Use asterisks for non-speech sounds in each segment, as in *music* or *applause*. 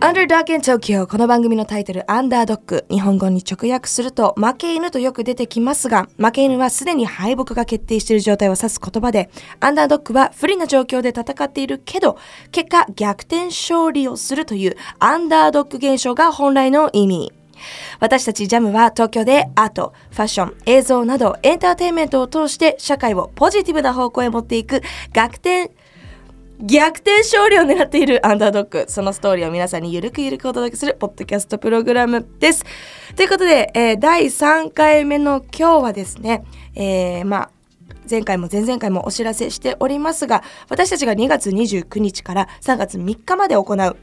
アンダーダーケン東京この番組のタイトルアンダードッグ日本語に直訳すると負け犬とよく出てきますが負け犬はすでに敗北が決定している状態を指す言葉でアンダードッグは不利な状況で戦っているけど結果逆転勝利をするというアンダードッグ現象が本来の意味。私たちジャムは東京でアート、ファッション、映像などエンターテインメントを通して社会をポジティブな方向へ持っていく逆転逆転勝利を狙っているアンダードッグそのストーリーを皆さんにゆるくゆるくお届けするポッドキャストプログラムです。ということで、えー、第3回目の今日はですね、えー、まあ前回も前々回もお知らせしておりますが私たちが2月29日から3月3日まで行う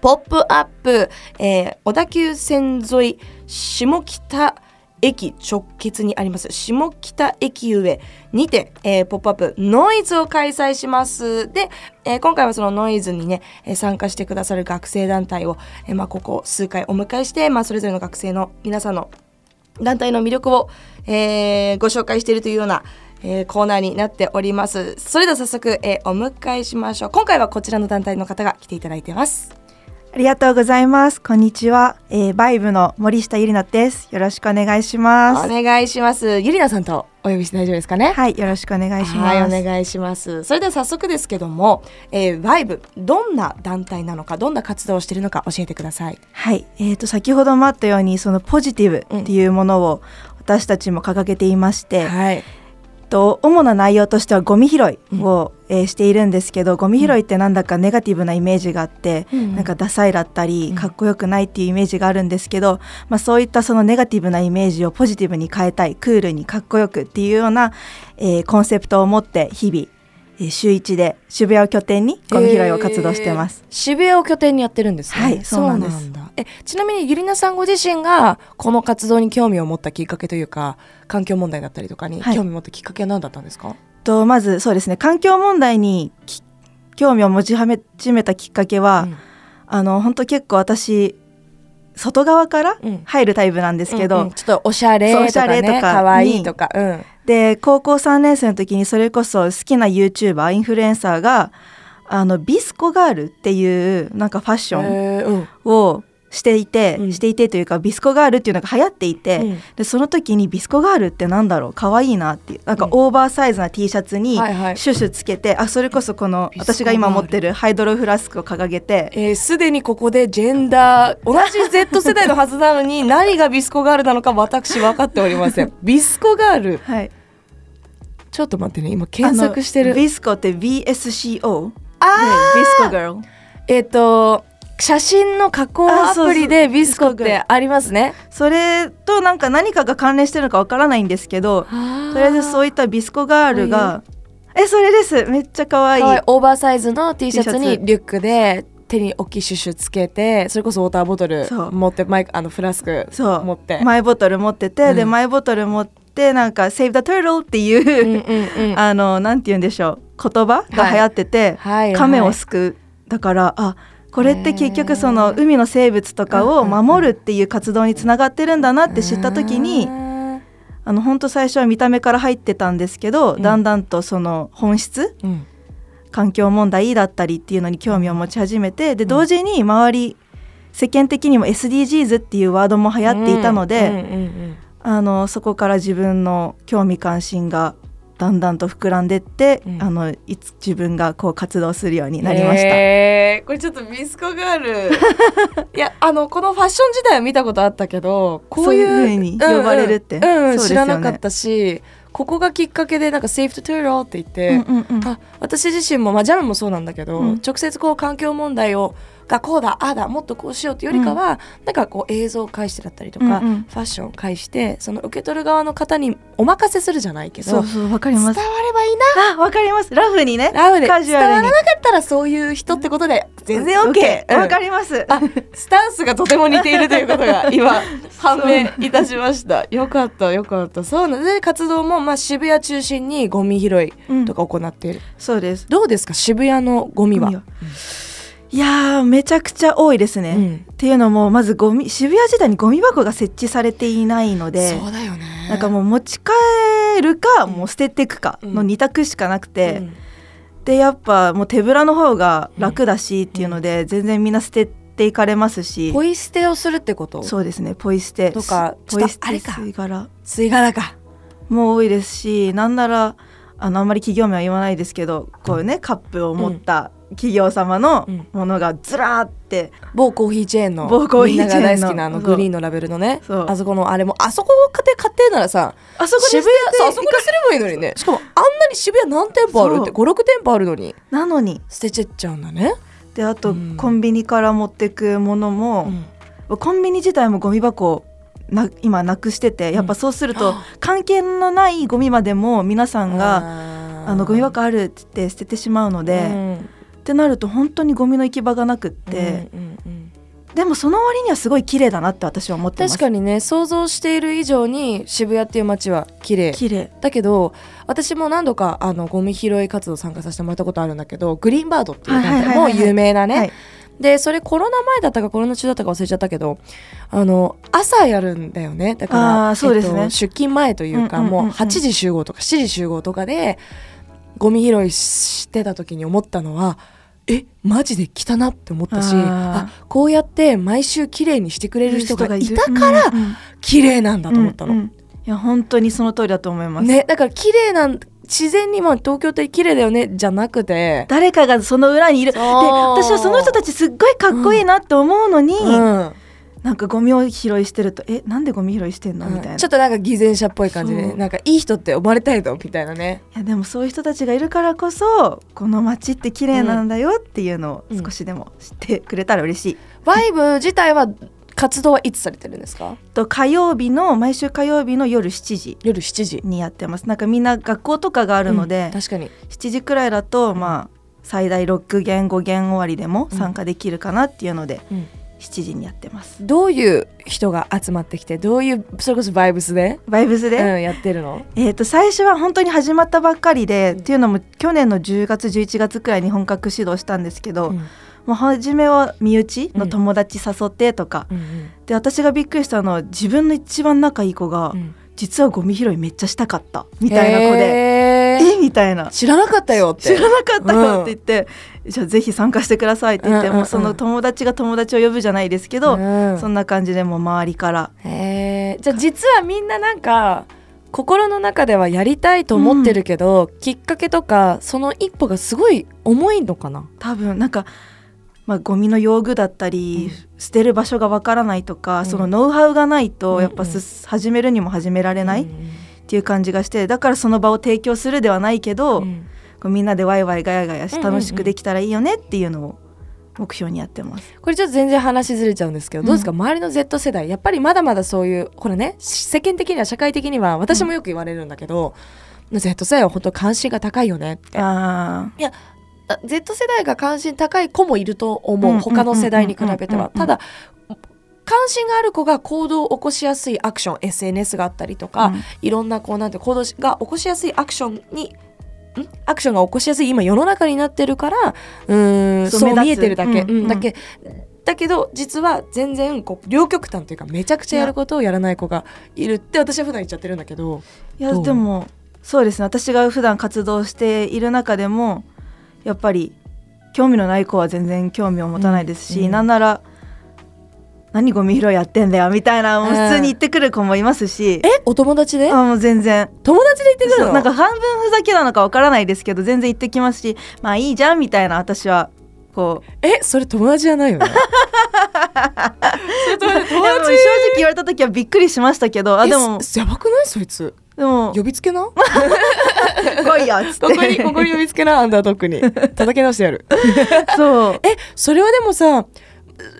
ポップアップ、えー、小田急線沿い下北駅直結にあります。下北駅上にて、えー、ポップアップノイズを開催します。で、えー、今回はそのノイズにね、えー、参加してくださる学生団体を、えーまあ、ここ数回お迎えして、まあ、それぞれの学生の皆さんの団体の魅力を、えー、ご紹介しているというようなえー、コーナーになっております。それでは早速、えー、お迎えしましょう。今回はこちらの団体の方が来ていただいてます。ありがとうございます。こんにちは。えー、バイブの森下ゆりなです。よろしくお願いします。お願いします。ゆりなさんとお呼びして大丈夫ですかね？はい、よろしくお願いします。はい、お願いします。それでは早速ですけども、えー、バイブどんな団体なのか、どんな活動をしているのか教えてください。はい、えっ、ー、と先ほどもあったようにそのポジティブっていうものを私たちも掲げていまして、うん、はい。と主な内容としてはゴミ拾いを、うん、えー、しているんですけどゴミ拾いってなんだかネガティブなイメージがあって、うん、なんかダサいだったりかっこよくないっていうイメージがあるんですけど、まあ、そういったそのネガティブなイメージをポジティブに変えたいクールにかっこよくっていうような、えー、コンセプトを持って日々週一で渋谷を拠点にゴミ拾いを活動してます、えー、渋谷を拠点にやってるんですね。はいそうなんです。えちなみにゆりなさんご自身がこの活動に興味を持ったきっかけというか環境問題だったりとかに興味を持ったきっかけは何だったんですか、はい、とまずそうですね環境問題に興味を持ち始めたきっかけは、うん、あの本当結構私外側から入るタイプなんですけど、うんうん。うん、ちょっとおしゃれとか、ね、おしゃれとか可愛いとか、うん、で高校3年生の時にそれこそ好きな YouTuber インフルエンサーがあのビスコガールっていうなんかファッションをしていて、うん、していてというかビスコガールっていうのが流行っていて、うん、でその時にビスコガールってなんだろう？可愛いなっていうなんかオーバーサイズな T シャツにシュシュつけて、はいはい、あそれこそこの私が今持ってるハイドロフラスクを掲げてすで、えー、にここでジェンダー同じ Z 世代のはずなのに *laughs* 何がビスコガールなのか私分かっておりません。*laughs* ビスコガール、はい、ちょっと待ってね今検索してる。ビスコって VSCO あ、ね、ビスコガール。えっ、ー、と写真の加工アプリでビスコってありますね。それとなんか何かが関連してるのかわからないんですけどとりあえずそういったビスコガールがえそれです。めっちゃ可愛い。い。オーバーサイズの T シャツにリュックで手に大きいシュシュつけてそれこそウォーターボトル持ってマイあのフラスク持って。マイボトル持ってて、うん、でマイボトル持ってなんか「Save the Turtle」っていう、あのなんて言うんでしょう。言葉が流行ってて、はい、亀を救う。だからあこれって結局その海の生物とかを守るっていう活動につながってるんだなって知った時にあの本当最初は見た目から入ってたんですけど、だんだんとその本質、環境問題だったりっていうのに興味を持ち始めてで同時に周り世間的にも SDGs っていうワードも流行っていたので、あのそこから自分の興味関心がだんだんと膨らんでって、うん、あのいつ自分がこう活動するようになりました。えー、これちょっと VSCO girl いやあのこのファッション自体は見たことあったけどこういうふうに呼ばれるって、うんうん、知らなかったしここがきっかけでなんか「セーフトトゥーロー」って言って、うんうんうん、あ私自身も、まあ、ジャムもそうなんだけど、うん、直接こう環境問題をがこうだああだもっとこうしようっていうよりかは、うん、なんかこう映像を介してだったりとか、うんうん、ファッションを介してその受け取る側の方にお任せするじゃないけどそうそうわかります。伝わればいいな。あわかります。ラフにねラフで伝わらなかったらそういう人ってことで全然 OK わ、うん、かります。あスタンスがとても似ているということが今 *laughs* 判明いたしました。よかったよかった。そうなんで活動もまあ渋谷中心にゴミ拾いとか行っている、そうです。どうですか渋谷のゴミは、いやめちゃくちゃ多いですね、うん、っっていうのもまずゴミ渋谷時代にゴミ箱が設置されていないのでそうだよね。なんかもう持ち帰るか、もう捨てていくかの2択しかなくて、うん、でやっぱもう手ぶらの方が楽だしっていうので、全然みんな捨てていかれますし。ポイ捨てをするってこと？そうですねポイ捨て。とかポイ捨て吸い殻。吸い殻か。も多いですしなんならあのあんまり企業名は言わないですけどこういうねカップを持った企業様のものがずらーって、うん、某コーヒーチェーンの某コーヒーチェーンの大好きなあのグリーンのラベルのねあそこのあれもあそこ買って買ってならさあそこ渋谷あそこですればいいのにね。しかもあんなに渋谷何店舗あるって56店舗あるのに。なのに。捨てちゃっちゃうんだね。であと、うん、コンビニから持ってくものも、うん、コンビニ自体もゴミ箱な今なくしててやっぱそうすると、関係のないゴミまでも皆さんがあのゴミ箱あるって言って捨ててしまうので、うん、ってなると本当にゴミの行き場がなくって。うんうんうんでもその割にはすごい綺麗だなって私は思ってます。確かにね想像している以上に渋谷っていう街は綺麗。綺麗。だけど私も何度かあのゴミ拾い活動参加させてもらったことあるんだけどグリーンバードっていう団体も有名なね、はい。でそれコロナ前だったかコロナ中だったか忘れちゃったけどあの朝やるんだよね。だからそうですね、えっと、出勤前というか、もう8時集合とか7時集合とかでゴミ拾いしてた時に思ったのはえマジで汚って思ったしあこうやって毎週綺麗にしてくれる人がいたから綺麗なんだと思ったの。うんうん、いや本当にその通りだと思います。ねだから綺麗なん自然にも東京って綺麗だよねじゃなくて誰かがその裏にいる。で私はその人たちすっごいかっこいいなって思うのに、うんなんかゴミを拾いしてるとえなんでゴミ拾いしてんの、みたいな。ちょっとなんか偽善者っぽい感じでなんかいい人って思われたいとみたいなね。いやでもそういう人たちがいるからこそこの街って綺麗なんだよっていうのを少しでも知ってくれたら嬉しい、うん、バイブ自体は活動はいつされてるんですか？と火曜日の毎週火曜日の夜7時夜7時。にやってます。なんかみんな学校とかがあるので、うん、確かに。7時くらいだとまあ最大6限5限終わりでも参加できるかなっていうので、うん、7時にやってます。どういう人が集まってきてどういうそれこそバイブスで？バイブスで、うん、やってるの？えっ、と最初は本当に始まったばっかりで、うん、っていうのも去年の10月11月くらいに本格指導したんですけど、うん。もう初めは身内の友達誘ってとか、うんうん、で私がびっくりしたのは自分の一番仲いい子が、うん、実はゴミ拾いめっちゃしたかったみたいな子で。えみたいな。知らなかったよって。知らなかったよって言って、うん、じゃあぜひ参加してくださいって言って、うんうんうん、もうその友達が友達を呼ぶじゃないですけど、うん、そんな感じでも周りから。へじゃあ実はみんななんか心の中ではやりたいと思ってるけど、きっかけとかその一歩がすごい重いのかな？多分なんかまあ、ゴミの用具だったり、うん、捨てる場所がわからないとか、うん、そのノウハウがないとやっぱす、うん、始めるにも始められない、っていう感じがしてだからその場を提供するではないけど、こうみんなでワイワイガヤガヤし楽しくできたらいいよねっていうのを目標にやってます。これちょっと全然話ずれちゃうんですけど、どうですか？周りの Z 世代。やっぱりまだまだそういうこれね世間的には社会的には私もよく言われるんだけど、Z 世代は本当関心が高いよねって。あいや Z 世代が関心高い子もいると思う。他の世代に比べては。ただ関心がある子が行動を起こしやすいアクション SNS があったりとか、うん、いろんなこうなんて行動が起こしやすいアクションにアクションが起こしやすい今世の中になってるからうんそう見えてるだけ、うん、うん、だけだけど実は全然こう両極端というかめちゃくちゃやることをやらない子がいるって私は普段言っちゃってるんだけど。いやでもそうですね。私が普段活動している中でもやっぱり興味のない子は全然興味を持たないですし、うん、なんなら何ゴミ拾いやってんだよみたいなもう普通に言ってくる子もいますし、え？お友達で？あもう全然。友達で言ってくるの？なんか半分ふざけなのかわからないですけど全然言ってきますし。まあいいじゃんみたいな私はこう。え？それ友達じゃないよね？*laughs* 正直言われた時はびっくりしましたけど。あでも。やばくない？そいつ。でも。呼びつけな？*laughs* 来いやっつって。ここにここに呼びつけな？アンダードックに。叩き直してやる。*laughs* そう。えそれはでもさ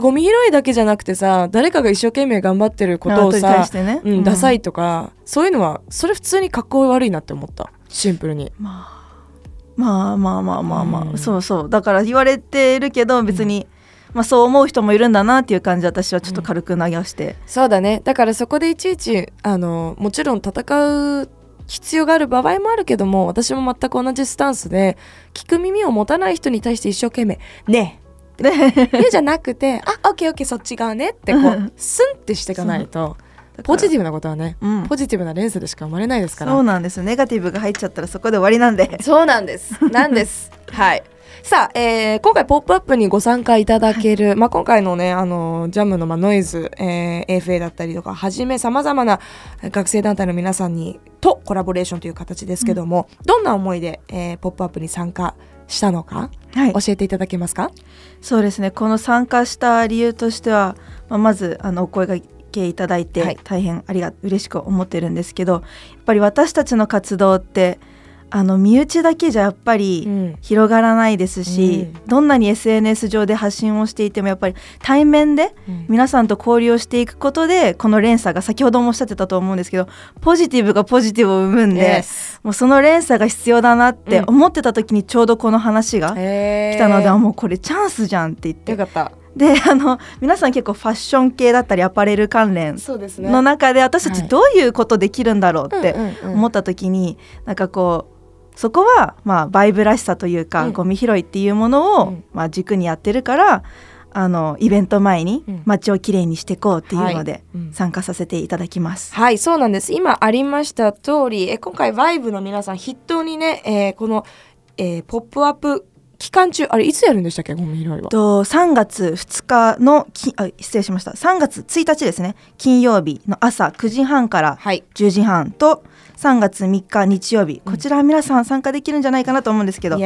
ゴミ拾いだけじゃなくてさ誰かが一生懸命頑張ってることをさ、ね。うん、ダサいとか、そういうのはそれ普通に格好悪いなって思った。シンプルに。まあまあまあまあまあまあ、うん、そうそう。だから言われてるけど別に、まあ、そう思う人もいるんだなっていう感じ私はちょっと軽く投げして、うん、そうだね。だからそこでいちいちあのもちろん戦う必要がある場合もあるけども私も全く同じスタンスで聞く耳を持たない人に対して一生懸命「ねって。*laughs* えじゃなくてあオッケーオッケーそっち側ねってこうスンってしていかないと。ポジティブなことはね、うん、ポジティブな連鎖でしか生まれないですから。そうなんですネガティブが入っちゃったらそこで終わりなんで。*laughs* そうなんです。なんです。*laughs* はい。さあ、えー、今回「ポップアップにご参加いただける、はい、まあ、今回のねあのジャムの、まあ、ノイズ、えー、AFA だったりとかはじめさまざまな学生団体の皆さんにとコラボレーションという形ですけども、うん、どんな思いで「えー、ポップアップに参加したのか、はい、教えていただけますか？そうですね。この参加した理由としては、まあ、まずあのお声がけいただいて大変ありが嬉しく思ってるんですけどやっぱり私たちの活動ってあの身内だけじゃやっぱり広がらないですし、うん、どんなに SNS 上で発信をしていてもやっぱり対面で皆さんと交流をしていくことでこの連鎖が先ほどもおっしゃってたと思うんですけどポジティブがポジティブを生むんで、もうその連鎖が必要だなって思ってた時にちょうどこの話が来たので、うん、もうこれチャンスじゃんって言って。よかったであの皆さん結構ファッション系だったりアパレル関連の中で私たちどういうことできるんだろうって思った時になんかこうそこはまあバイブらしさというか、うん、ゴミ拾いっていうものを、まあ、軸にやってるからあのイベント前に街をきれいにしていこうっていうので参加させていただきます、はい、はい、そうなんです。今ありました通りえ今回バイブの皆さん筆頭にね、えー、この、えー、ポップアップ期間中あれいつやるんでしたっけ？ゴミ拾いは。と3月2日のきあ失礼しました。3月1日ですね。金曜日の朝9時半から10時半と、はい3月3日日曜日、こちらは皆さん参加できるんじゃないかなと思うんですけど、同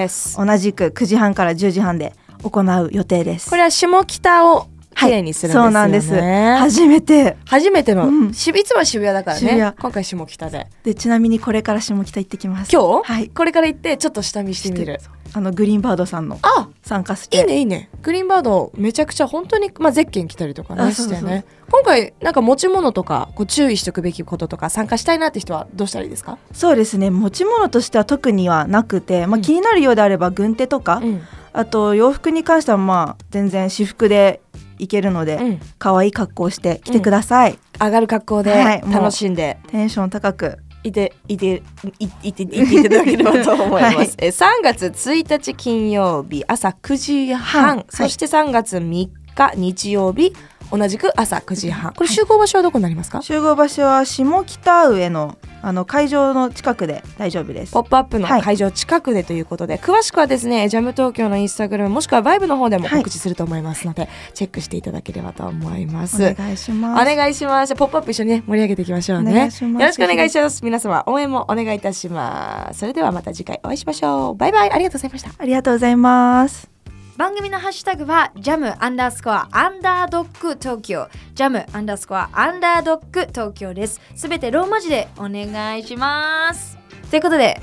じく9時半から10時半で行う予定です。これは下北を綺麗にするんですよ、ね、そうなんです。初めて。初めての、うん、いつも渋谷だからね。今回下北で。でちなみにこれから下北行ってきます。今日、はい、これから行ってちょっと下見してみるあのグリーンバードさんの参加して。いいねいいね。グリーンバードめちゃくちゃ本当にまあゼッケン来たりとかねしてね。今回なんか持ち物とかこう注意しておくべきこととか参加したいなって人はどうしたらいいですか？そうですね。持ち物としては特にはなくて、まあ、気になるようであれば軍手とか、うん、あと洋服に関してはまあ全然私服でいけるので、うん、可愛い格好して来てください、上がる格好で楽しんで、はい、テンション高くいていていいていていただければと思います。はい、え3月1日金曜日朝9時半、はい、そして3月3日日曜日同じく朝9時半。これ集合場所はどこになりますか、集合場所は下北上のあの会場の近くで大丈夫です。ポップアップの会場近くでということで、はい、詳しくはですねジャム東京のインスタグラムもしくはバイブの方でも告知すると思いますので、はい、チェックしていただければと思います。お願いします。お願いします。ポップアップ一緒にね盛り上げていきましょうね。よろしくお願いします。皆様応援もお願いいたします。それではまた次回お会いしましょう。バイバイ。ありがとうございました。ありがとうございます番組のハッシュタグはジャムアンダースコアアンダードッグ東京。ジャムアンダースコアアンダードッグ東京です。すべてローマ字でお願いします。ということで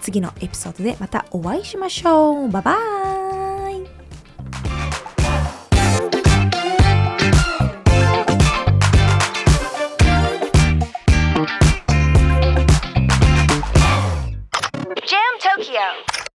次のエピソードでまたお会いしましょう。バイバイ。